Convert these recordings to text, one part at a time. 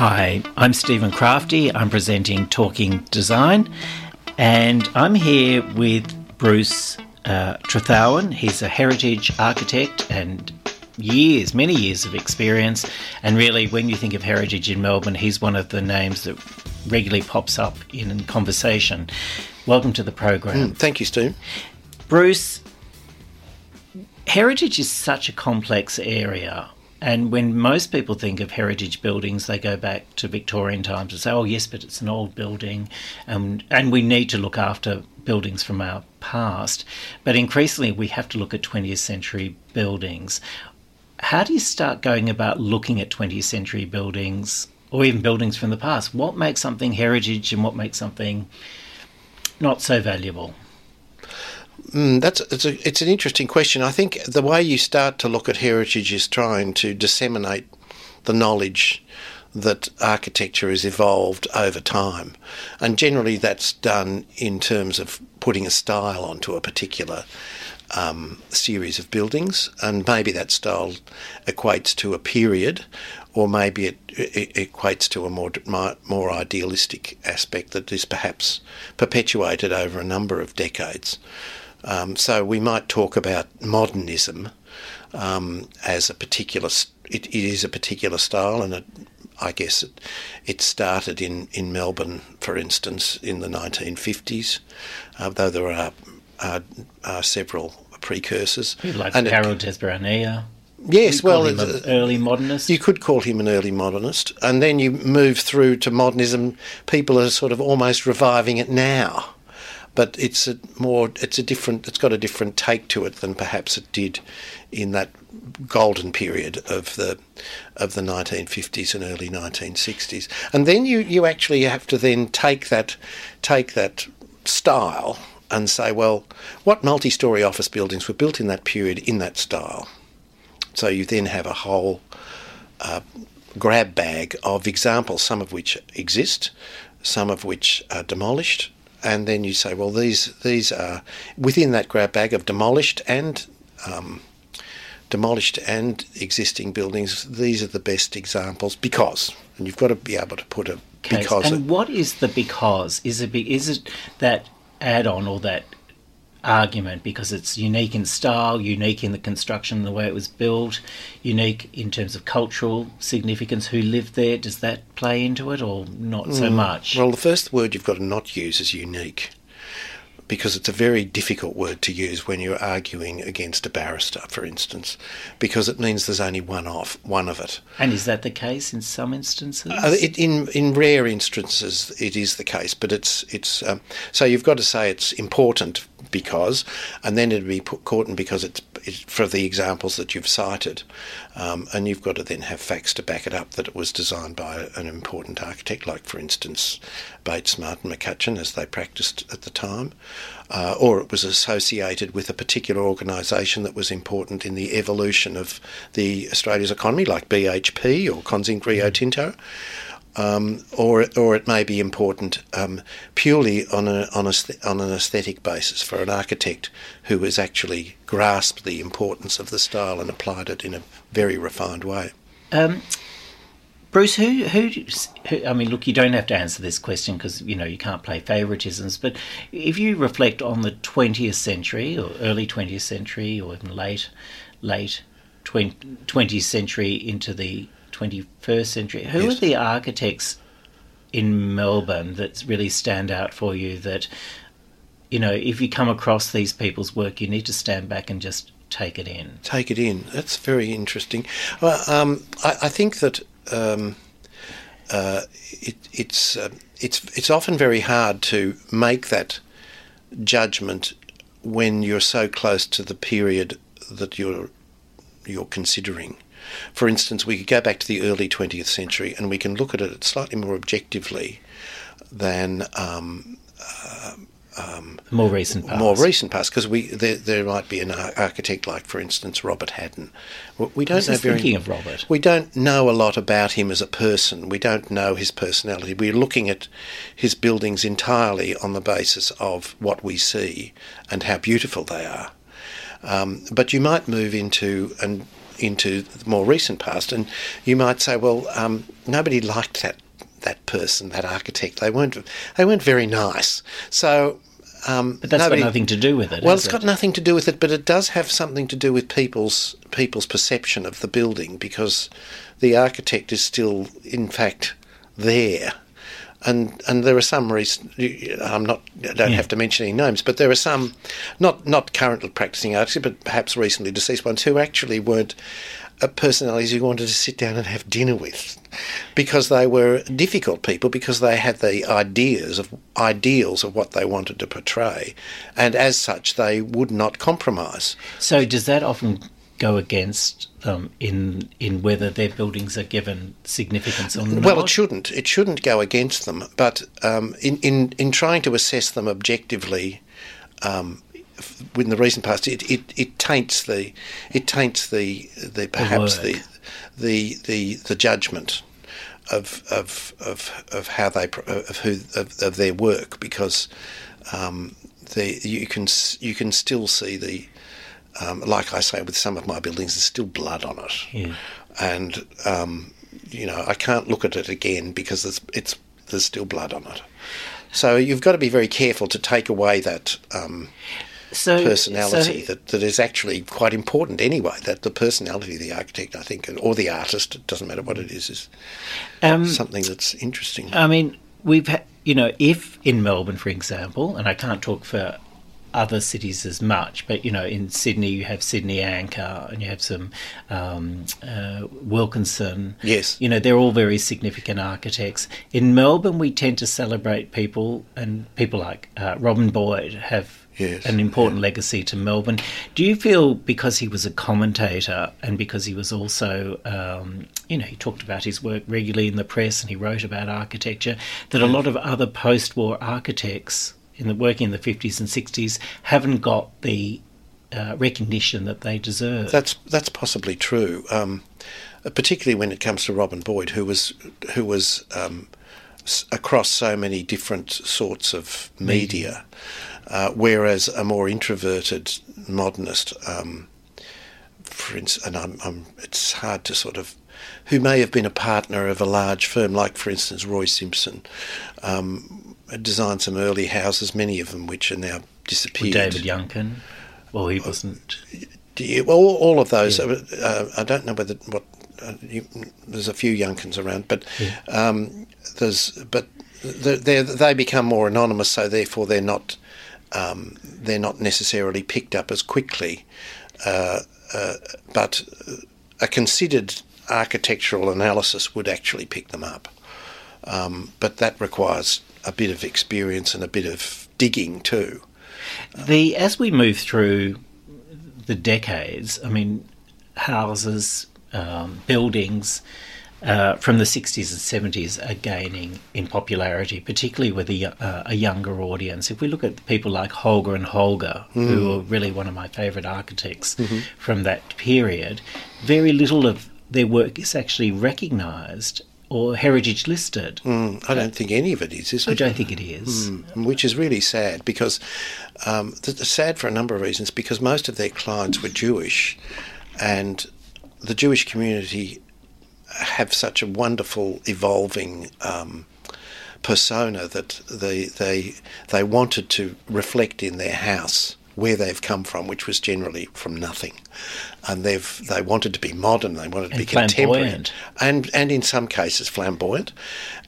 Hi, I'm Stephen Crafti. I'm presenting Talking Design, and I'm here with Bruce uh, Trethowan. He's a heritage architect and years, many years of experience. And really, when you think of heritage in Melbourne, he's one of the names that regularly pops up in conversation. Welcome to the program. Mm, thank you, Steve. Bruce, heritage is such a complex area. And when most people think of heritage buildings, they go back to Victorian times and say, oh, yes, but it's an old building. Um, and we need to look after buildings from our past. But increasingly, we have to look at 20th century buildings. How do you start going about looking at 20th century buildings or even buildings from the past? What makes something heritage and what makes something not so valuable? Mm, that's it's, a, it's an interesting question. I think the way you start to look at heritage is trying to disseminate the knowledge that architecture has evolved over time, and generally that's done in terms of putting a style onto a particular um, series of buildings, and maybe that style equates to a period, or maybe it, it, equates to a more more idealistic aspect that is perhaps perpetuated over a number of decades. Um, so we might talk about modernism um, as a particular. It, it is a particular style, and it, I guess it, it started in, in Melbourne, for instance, in the 1950s, uh, though there are, are, are several precursors. Like and Tesperania. Yes, well, an early modernist. You could call him an early modernist, and then you move through to modernism. People are sort of almost reviving it now but it's a more it's a different it's got a different take to it than perhaps it did in that golden period of the of the 1950s and early 1960s and then you you actually have to then take that take that style and say well what multi-story office buildings were built in that period in that style? So you then have a whole uh, grab bag of examples some of which exist some of which are demolished and then you say, well, these these are within that grab bag of demolished and um, demolished and existing buildings. These are the best examples because, and you've got to be able to put a because. And what is the because? Is it is it that add-on or that argument because it's unique in style, unique in the construction, the way it was built, unique in terms of cultural significance, who lived there. Does that play into it or not mm. so much? Well, the first word you've got to not use is unique because it's a very difficult word to use when you're arguing against a barrister, for instance, because it means there's only one of one of it. And is that the case in some instances? Uh, it, in in rare instances, it is the case, but it's it's um, so you've got to say it's important because, and then it'd be put caught in because it's, it's, for the examples that you've cited, um, and you've got to then have facts to back it up that it was designed by an important architect, like for instance Bates, Smart, McCutcheon, as they practiced at the time, uh, or it was associated with a particular organisation that was important in the evolution of the Australia's economy, like BHP or Conzinc Rio Tinto um, or or it may be important um, purely on a, on a on an aesthetic basis for an architect who has actually grasped the importance of the style and applied it in a very refined way. Um, Bruce, who, who, who, I mean, look, you don't have to answer this question because you know you can't play favouritisms. But if you reflect on the 20th century or early 20th century or even late, late 20th century into the 21st century. Who yes. are the architects in Melbourne that really stand out for you that, you know, if you come across these people's work, you need to stand back and just take it in? Take it in. That's very interesting. Well, um, I, I, think that. Um, uh, it, it's uh, it's it's often very hard to make that judgment when you're so close to the period that you're you're considering. For instance, we could go back to the early 20th century and we can look at it slightly more objectively than um, uh, um, more recent past. More recent past, because we there, there might be an architect like, for instance, Robert Haddon. We don't know very. Thinking of Robert, we don't know a lot about him as a person. We don't know his personality. We're looking at his buildings entirely on the basis of what we see and how beautiful they are. Um, but you might move into and into the more recent past, and you might say, well, um, nobody liked that that person, that architect. They weren't they weren't very nice. So. Um, but that's nobody, got nothing to do with it. Well, it's it? got nothing to do with it, but it does have something to do with people's people's perception of the building because the architect is still, in fact, there and and there are some. I'm not. I don't yeah. have to mention any names, but there are some, not not currently practicing artists, but perhaps recently deceased ones who actually weren't personalities you wanted to sit down and have dinner with, because they were difficult people because they had the ideas of ideals of what they wanted to portray, and as such they would not compromise. So does that often go against them in in whether their buildings are given significance or not? Well, it shouldn't. It shouldn't go against them. But um, in, in in trying to assess them objectively, um, the recent past, it, it, it taints the it taints the the perhaps the the the, the judgment of of of of how they of who of, of their work because um, the you can you can still see the um, like I say with some of my buildings, there's still blood on it, yeah. and um, you know I can't look at it again because it's, it's there's still blood on it. So you've got to be very careful to take away that. Um, so, personality so, that, that is actually quite important anyway. That the personality of the architect, I think, or the artist, it doesn't matter what it is, is um, something that's interesting. I mean, we've had, you know, if in Melbourne, for example, and I can't talk for other cities as much, but you know, in Sydney you have Sydney Ancher and you have some um, uh, Wilkinson. Yes, you know they're all very significant architects. In Melbourne, we tend to celebrate people, and people like uh, Robin Boyd have Yes, an important yeah. legacy to Melbourne. Do you feel because he was a commentator and because he was also, um, you know, he talked about his work regularly in the press and he wrote about architecture, that a lot of other post war architects in the working in the 50s and 60s haven't got the uh, recognition that they deserve. That's that's possibly true, um, particularly when it comes to Robin Boyd, who was who was um, across so many different sorts of media, uh, whereas a more introverted modernist, um, for instance, and I'm, I'm, it's hard to sort of who may have been a partner of a large firm, like for instance Roy Simpson, um, designed some early houses, many of them which are now disappeared. David Yuncken, well, he wasn't. You, well, all of those. Yeah. Uh, I don't know whether what uh, you, there's a few Yunckens around, but yeah. um, there's but they they become more anonymous, so therefore they're not um, they're not necessarily picked up as quickly. Uh, uh, but a considered architectural analysis would actually pick them up. Um, but that requires a bit of experience and a bit of digging too. The as we move through the decades, I mean, houses, um, buildings. Uh, from the 60s and 70s are gaining in popularity, particularly with a, uh, a, younger audience. If we look at people like Holger and Holger, mm. who are really one of my favourite architects mm-hmm. from that period, very little of their work is actually recognised or heritage listed. Mm, I don't think any of it is, is it? I don't think it is. Mm, which is really sad because um, sad for a number of reasons because most of their clients were Jewish and the Jewish community have such a wonderful evolving um, persona that they, they, they wanted to reflect in their house where they've come from, which was generally from nothing. And they've they wanted to be modern, they wanted to and be contemporary, and and in some cases flamboyant.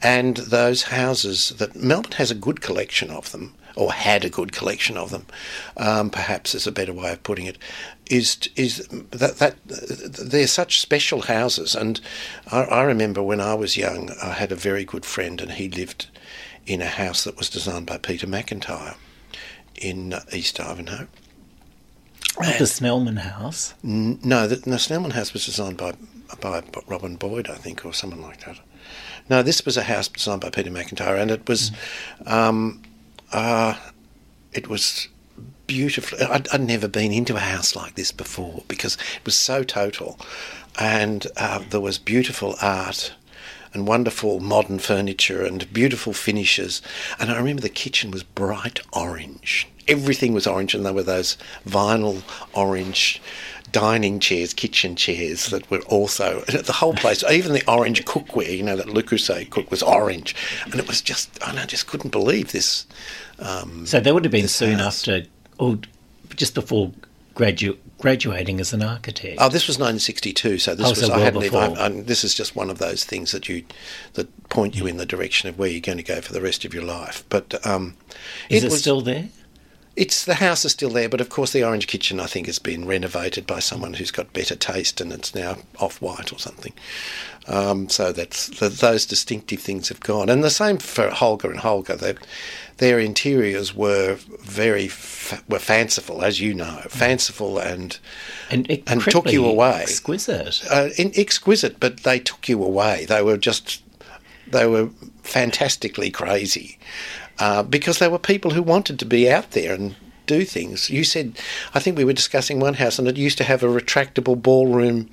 And those houses that Melbourne has a good collection of them, or had a good collection of them, um, perhaps is a better way of putting it, is is that that they're such special houses. And I, I remember when I was young, I had a very good friend, and he lived in a house that was designed by Peter McIntyre in East Ivanhoe. The Snelleman House? N- no, the, the Snelleman House was designed by by Robin Boyd, I think, or someone like that. No, this was a house designed by Peter McIntyre, and it was, mm. um, uh, it was beautiful. I'd, I'd, never been into a house like this before because it was so total, and uh, there was beautiful art and wonderful modern furniture and beautiful finishes. And I remember the kitchen was bright orange everything was orange, and there were those vinyl orange dining chairs, kitchen chairs that were also the whole place. Even the orange cookware, you know, that Le Creuset cook was orange, and it was just I just couldn't believe this. Um, so that would have been soon house. after, or just before gradu- graduating as an architect. Oh, this was 1962, so this oh, was so well I hadn't. Even, I, I, this is just one of those things that you that point you in the direction of where you're going to go for the rest of your life. But um, is it, it was, still there? It's the house is still there, but of course the orange kitchen I think has been renovated by someone who's got better taste, and it's now off white or something. Um, so that's the, those distinctive things have gone, and the same for Holger and Holger. They, their interiors were very were fanciful, as you know, fanciful and and, and took you away. Exquisite, uh, in, exquisite, but they took you away. They were just they were fantastically crazy uh, because there were people who wanted to be out there and do things. You said, I think we were discussing one house, and it used to have a retractable ballroom.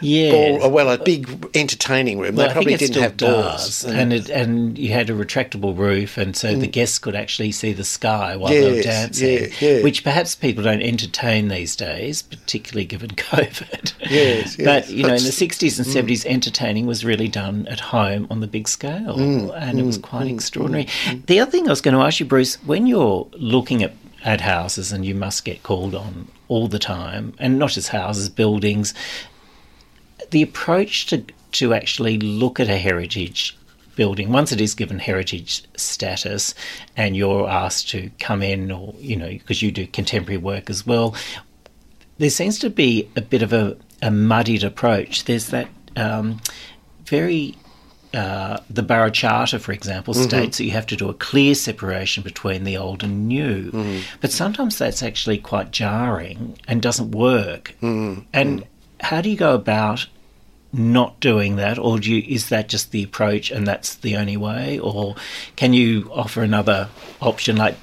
Yeah, ball, well, a big entertaining room. Well, they probably didn't have doors, and it, and you had a retractable roof, and so mm. the guests could actually see the sky while yes, they were dancing. Yeah, yeah. Which perhaps people don't entertain these days, particularly given COVID. Yes, yes. but you know, in the sixties and mm. seventies, mm. entertaining was really done at home on the big scale, mm, and it was mm, quite mm, extraordinary. The other thing I was going to ask you, Bruce, when you're looking at at houses and you must get called on all the time, and not just houses, buildings. The approach to, to actually look at a heritage building, once it is given heritage status and you're asked to come in, or, you know, because you do contemporary work as well, there seems to be a bit of a, a muddied approach. There's that um, very uh, the Burra Charter, for example, mm-hmm. states that you have to do a clear separation between the old and new. Mm-hmm. But sometimes that's actually quite jarring and doesn't work. Mm-hmm. And how do you go about not doing that, or you, is that just the approach and that's the only way? Or can you offer another option like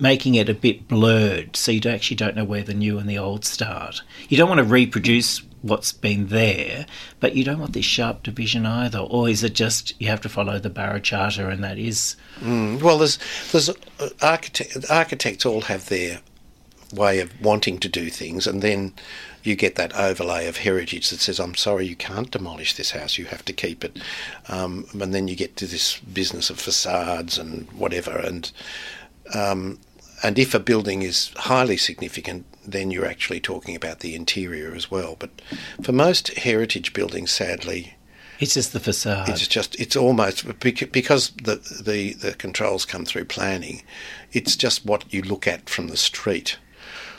making it a bit blurred so you actually don't know where the new and the old start? You don't want to reproduce what's been there, but you don't want this sharp division either. Or is it just you have to follow the Burra Charter and that is? Mm, well, there's there's uh, architect, architects all have their way of wanting to do things, and then you get that overlay of heritage that says, "I'm sorry, you can't demolish this house; you have to keep it." Um, and then you get to this business of facades and whatever, and um, and if a building is highly significant, then you're actually talking about the interior as well. But for most heritage buildings, sadly, it's just the facade. It's just it's almost because the the the controls come through planning. It's just what you look at from the street.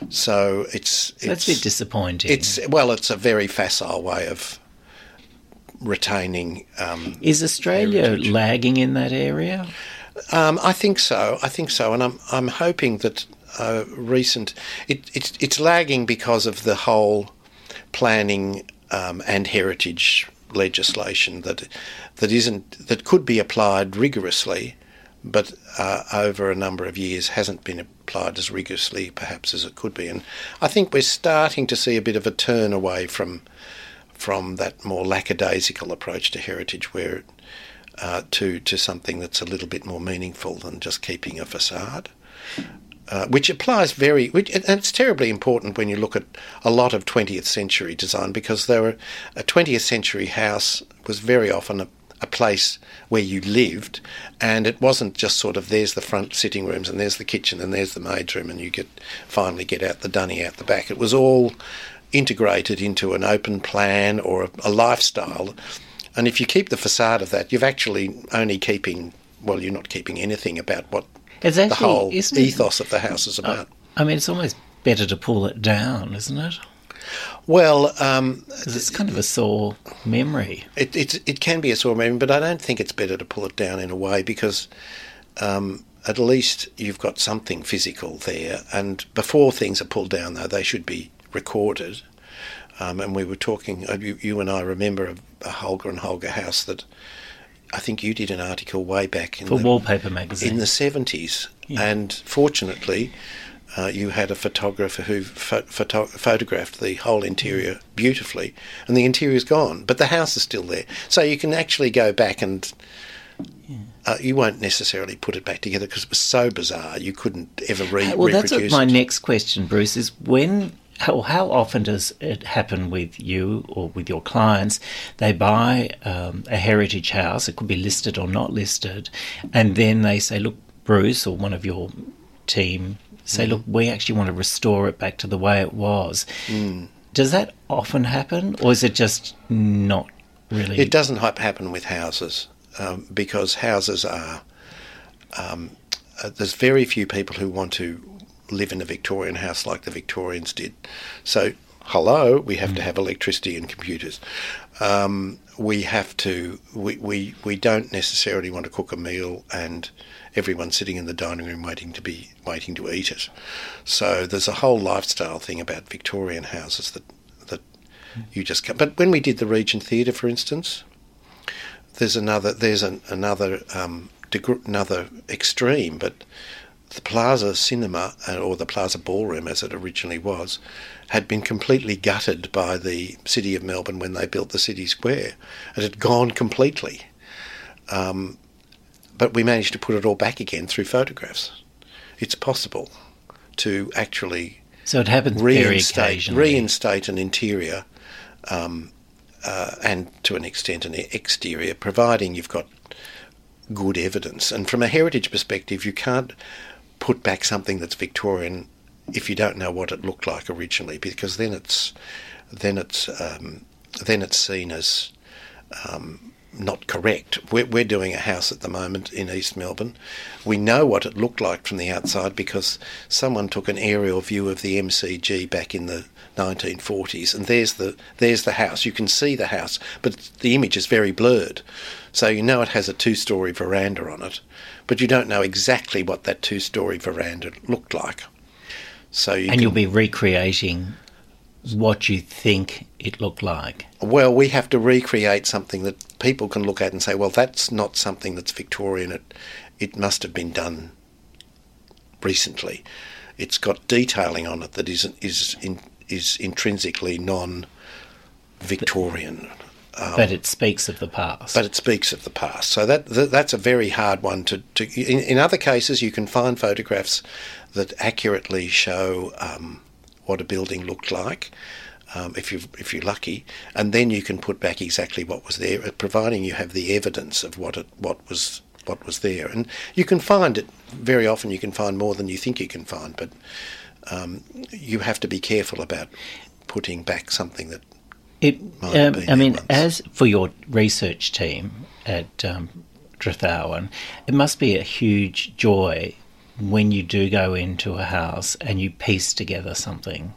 So it's, so it's that's a bit disappointing. It's well, it's a very facile way of retaining. Um, Is Australia heritage. lagging in that area? Um, I think so. I think so, and I'm I'm hoping that uh, recent. It, it's it's lagging because of the whole planning um, and heritage legislation that that isn't that could be applied rigorously, but uh, over a number of years hasn't been applied as rigorously perhaps as it could be. And I think we're starting to see a bit of a turn away from from that more lackadaisical approach to heritage, where uh, to to something that's a little bit more meaningful than just keeping a facade uh, which applies very, which, and it's terribly important when you look at a lot of 20th century design because there were a 20th century house was very often a, a place where you lived, and it wasn't just sort of there's the front sitting rooms and there's the kitchen and there's the maid's room and you get finally get out the dunny out the back. It was all integrated into an open plan or a, a lifestyle. And if you keep the facade of that, you've actually only keeping well, you're not keeping anything about what it's actually, the whole ethos of the house is about. I mean, it's almost better to pull it down, isn't it? Well, um, it's kind of a sore memory. It, it, it can be a sore memory, but I don't think it's better to pull it down in a way because um, at least you've got something physical there. And before things are pulled down, though, they should be recorded. Um, and we were talking, uh, you, you, and I remember a, a Holger and Holger house that I think you did an article way back in for the, Wallpaper magazine in the seventies, yeah. and fortunately. Uh, you had a photographer who photo- photographed the whole interior beautifully, and the interior's gone, but the house is still there. So you can actually go back and yeah. uh, you won't necessarily put it back together because it was so bizarre you couldn't ever re- well, reproduce. that's my next question, Bruce. Is when how, how often does it happen with you or with your clients? They buy um, a heritage house, it could be listed or not listed, and then they say, Look, Bruce, or one of your team say, mm. Look, we actually want to restore it back to the way it was. Mm. Does that often happen, or is it just not really? It doesn't happen with houses um, because houses are. Um, uh, there's very few people who want to live in a Victorian house like the Victorians did. So, hello, we have mm. to have electricity and computers. Um, we have to. We, we we don't necessarily want to cook a meal and everyone sitting in the dining room waiting to be waiting to eat it. So there's a whole lifestyle thing about Victorian houses that that you just can't. But when we did the Regent Theatre, for instance, there's another there's an, another um, deg- another extreme, but the Plaza Cinema uh, or the Plaza Ballroom, as it originally was, had been completely gutted by the City of Melbourne when they built the City Square. It had gone completely. Um, but we managed to put it all back again through photographs. It's possible to actually so it happens reinstate, reinstate an interior um, uh, and to an extent an exterior, providing you've got good evidence. And from a heritage perspective, you can't put back something that's Victorian if you don't know what it looked like originally, because then it's then it's um, then it's seen as um, not correct. We're, we're doing a house at the moment in East Melbourne. We know what it looked like from the outside because someone took an aerial view of the MCG back in the 1940s, and there's the there's the house. You can see the house, but the image is very blurred, so you know it has a two-story veranda on it, but you don't know exactly what that two-story veranda looked like. So you and can, you'll be recreating what you think it looked like. Well, we have to recreate something that people can look at and say, well, that's not something that's Victorian. It, it must have been done recently. It's got detailing on it that is, is, in, is intrinsically non Victorian. Um, but it speaks of the past. But it speaks of the past. So that, that that's a very hard one to. to in, in, other cases, you can find photographs that accurately show um, what a building looked like um, if you if you're lucky, and then you can put back exactly what was there, providing you have the evidence of what it what was what was there, and you can find it very often. You can find more than you think you can find, but um, you have to be careful about putting back something that it. Um, I mean, once. as for your research team at um, it must be a huge joy when you do go into a house and you piece together something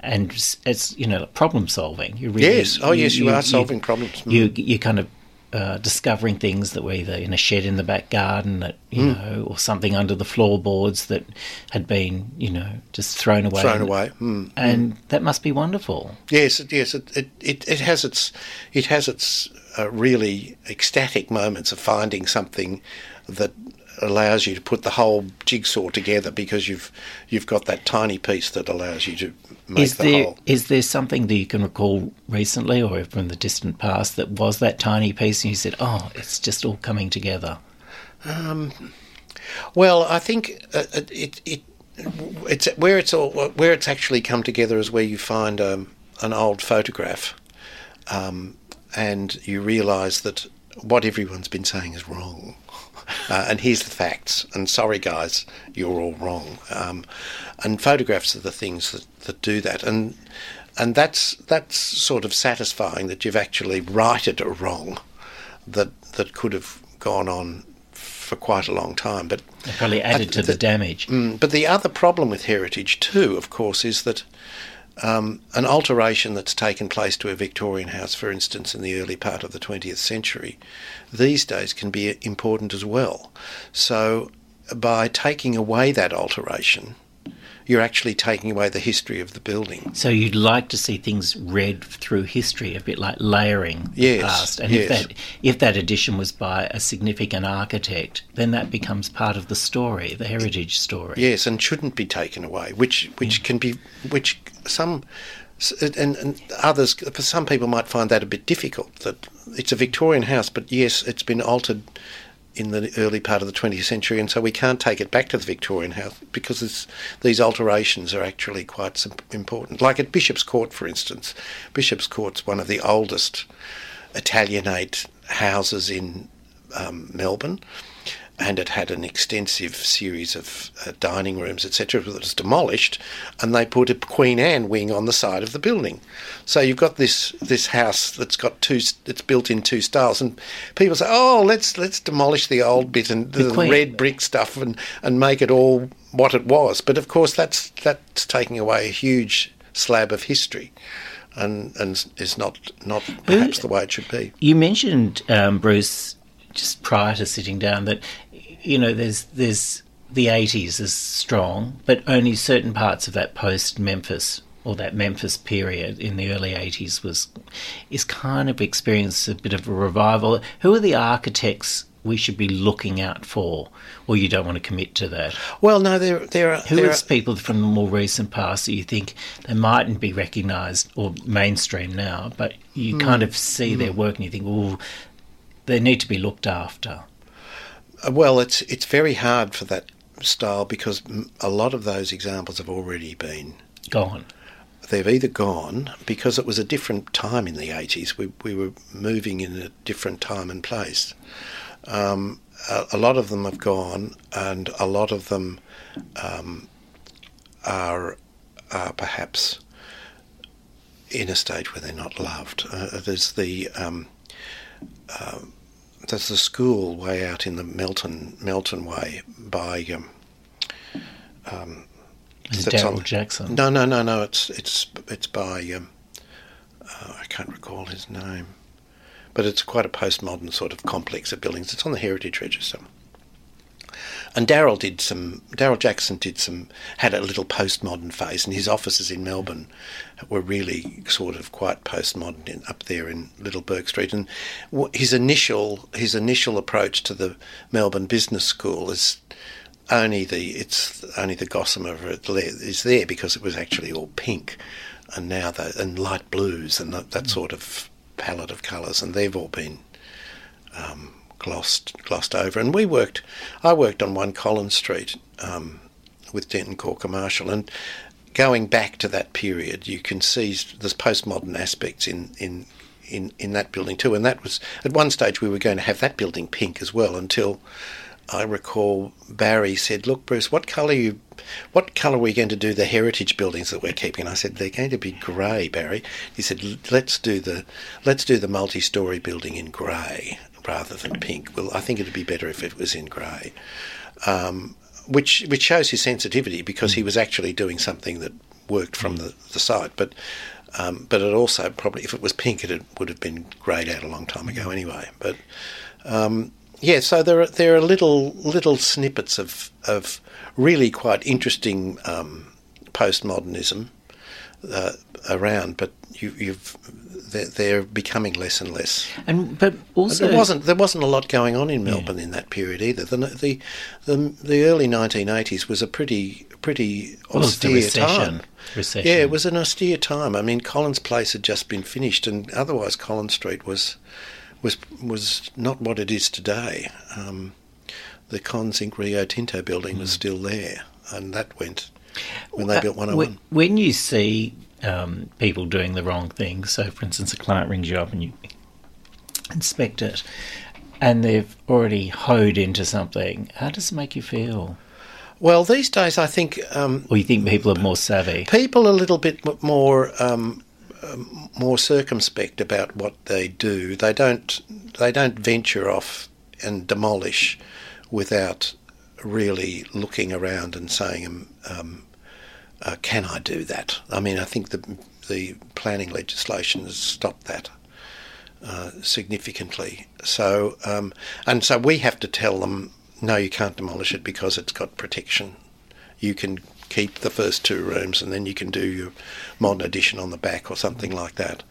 and it's you know problem solving. You really, yes, oh you, yes, you, you are solving problems. Mm. You you kind of uh, discovering things that were either in a shed in the back garden that you mm. know, or something under the floorboards that had been you know just thrown away. Thrown away, mm. and mm. that must be wonderful. Yes, yes, it it, it, it has its it has its uh, really ecstatic moments of finding something that allows you to put the whole jigsaw together because you've you've got that tiny piece that allows you to make is the there, whole. Is there something that you can recall recently or from the distant past that was that tiny piece and you said, "Oh, it's just all coming together"? Um, well, I think uh, it, it it's where it's all where it's actually come together is where you find um, an old photograph, um, and you realise that what everyone's been saying is wrong. Uh, and here's the facts. And sorry, guys, you're all wrong. Um, and photographs are the things that, that do that. And and that's that's sort of satisfying that you've actually righted a wrong that that could have gone on for quite a long time. But it probably added to the, the damage. Mm, but the other problem with heritage too, of course, is that um, an alteration that's taken place to a Victorian house, for instance, in the early part of the 20th century, these days can be important as well. So, by taking away that alteration, you're actually taking away the history of the building. So you'd like to see things read through history, a bit like layering yes, past. And yes. if that if that addition was by a significant architect, then that becomes part of the story, the heritage story. Yes, and shouldn't be taken away, which which yeah. can be which some and, and, others, for some people, might find that a bit difficult. That it's a Victorian house, but yes, it's been altered in the early part of the 20th century, and so we can't take it back to the Victorian house because these alterations are actually quite important. Like at Bishopscourt, for instance, Bishopscourt's one of the oldest Italianate houses in um, Melbourne and it had an extensive series of uh, dining rooms, etc., that was demolished, and they put a Queen Anne wing on the side of the building. So you've got this this house that's got two, it's built in two styles, and people say, "Oh, let's let's demolish the old bit and the, the red brick stuff and and make it all what it was." But of course, that's that's taking away a huge slab of history and and is not not perhaps the way it should be. You mentioned um, Bruce just prior to sitting down that you know, there's there's the 80s is strong, but only certain parts of that post Memphis or that Memphis period in the early 80s was is kind of experienced a bit of a revival. Who are the architects we should be looking out for, or you don't want to commit to that? Well, no, there there are who there is are... people from the more recent past that you think they mightn't be recognised or mainstream now, but you mm. kind of see mm. their work and you think, oh, they need to be looked after. Uh, well, it's it's very hard for that style because a lot of those examples have already been gone. They've either gone because it was a different time in the 80s. We, we were moving in a different time and place. Um, a, a, lot of them have gone, and a lot of them um, are, are perhaps in a stage where they're not loved. Uh, there's the um, uh, there's a school way out in the Melton Melton Way by. Um, um, Daryl Jackson? No, no, no, no. It's it's it's by. Um, uh, I can't recall his name, but it's quite a postmodern sort of complex of buildings. It's on the Heritage Register. And Daryl did some. Daryl Jackson did some. Had a little postmodern phase, and his offices in Melbourne were really sort of quite postmodern in, up there in Little Bourke Street. And his initial his initial approach to the Melbourne Business School is only the it's only the gossamer is there because it was actually all pink, and now the and light blues and that, that sort of palette of colours, and they've all been. Um, glossed glossed over. And we worked, I worked on One Collins Street um, with Denton Corker Marshall, and going back to that period, you can see there's postmodern aspects in in. In, in that building too, and that was at one stage we were going to have that building pink as well. Until I recall Barrie said, "Look, Bruce, what colour you, what colour are we going to do the heritage buildings that we're keeping?" I said, "They're going to be grey, Barrie." He said, "Let's do the, let's do the multi-story building in grey." Rather than pink. Well, I think it'd be better if it was in grey, um, which which shows his sensitivity because he was actually doing something that worked from the, the side. But um, but it also probably if it was pink, it would have been greyed out a long time ago anyway. But um, yeah, so there are there are little little snippets of of really quite interesting um, postmodernism uh, around, but you, you've they're, they're, becoming less and less. And but also there wasn't there wasn't a lot going on in Melbourne yeah. in that period either. The, the the the early 1980s was a pretty pretty austere time. Recession. Yeah, it was an austere time. I mean, Collins Place had just been finished, and otherwise Collins Street was was was not what it is today. Um, the Conzinc Rio Tinto building mm. was still there, and that went when they uh, built 101. When you see um, people doing the wrong thing. So, for instance, a client rings you up and you inspect it, and they've already hoed into something. How does it make you feel? Well, these days I think. Um, or you think people are more savvy? People are a little bit more. Um, more circumspect about what they do. They don't. They don't venture off and demolish without really looking around and saying, um, uh, can I do that? I mean, I think the the planning legislation has stopped that uh, significantly. So, um, and so we have to tell them, no, you can't demolish it because it's got protection. You can keep the first two rooms, and then you can do your modern addition on the back or something like that.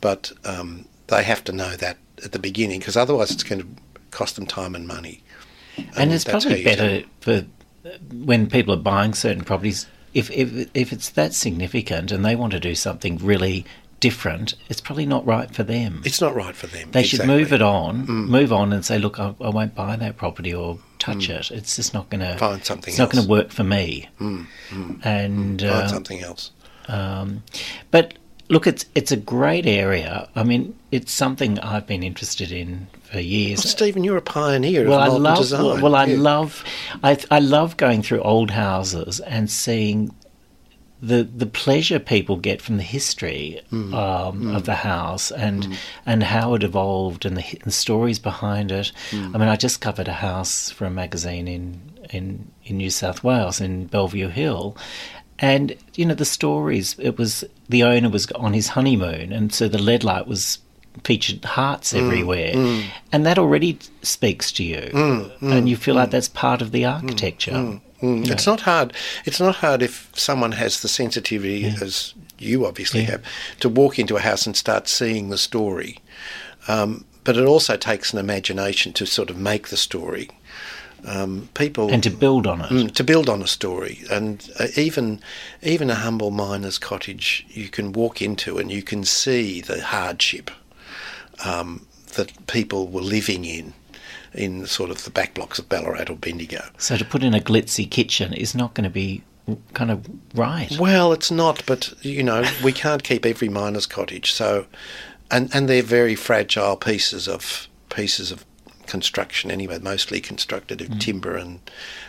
But um, they have to know that at the beginning, because otherwise it's going to cost them time and money. And, and it's probably better for when people are buying certain properties if if if it's that significant and they want to do something really different, it's probably not right for them. It's not right for them. They should exactly. Mm. move it on, move on, and say, "Look, I, I won't buy that property or touch it. It's just not going to Find something It's not going to work for me." Mm, And Find uh, something else. um, but look, it's it's a great area. I mean, it's something I've been interested in for years. Well, Stephen, you're a pioneer well, of I love design. well, well, I Yeah. love I I love going through old houses and seeing the the pleasure people get from the history Mm. um, of the house and and how it evolved and the, the stories behind it. Mm. I mean, I just covered a house for a magazine in in in New South Wales in Bellevue Hill. And you know the stories. It was the owner was on his honeymoon, and so the lead light was featured hearts Mm. everywhere, and that already speaks to you, and you feel like that's part of the architecture. Mm, It's not hard. It's not hard if someone has the sensitivity, as you obviously Yeah. have, to walk into a house and start seeing the story. Um, but it also takes an imagination to sort of make the story. Um, people and to build on it. Mm, to build on a story, and uh, even even a humble miner's cottage, you can walk into and you can see the hardship um, that people were living in, in sort of the back blocks of Ballarat or Bendigo. So to put in a glitzy kitchen is not going to be kind of right. Well, it's not, but you know, we can't keep every miner's cottage. So, and and they're very fragile pieces of pieces of construction anyway. Mostly constructed of timber and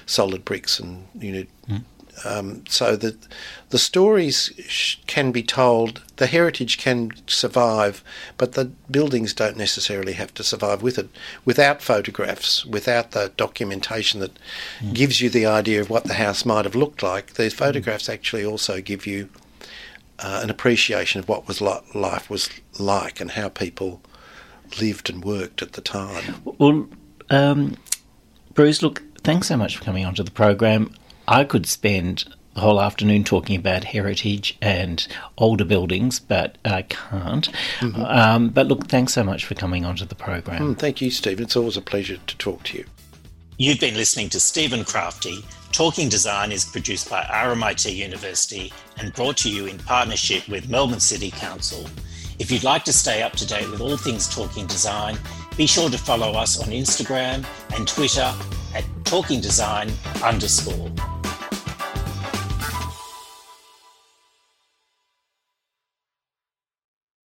solid bricks, and you know, um, so that the stories sh- can be told. The heritage can survive, but the buildings don't necessarily have to survive with it. Without photographs, without the documentation that gives you the idea of what the house might have looked like, these photographs actually also give you uh, an appreciation of what was li- life was like and how people lived and worked at the time. Well, um, Bruce, look, thanks so much for coming onto the program. I could spend the whole afternoon talking about heritage and older buildings, but I can't. Um, but look, thanks so much for coming onto the program. Mm, thank you, Stephen. It's always a pleasure to talk to you. You've been listening to Stephen Crafti. Talking Design is produced by RMIT University and brought to you in partnership with Melbourne City Council. If you'd like to stay up to date with all things Talking Design, be sure to follow us on Instagram and Twitter at Talking Design underscore.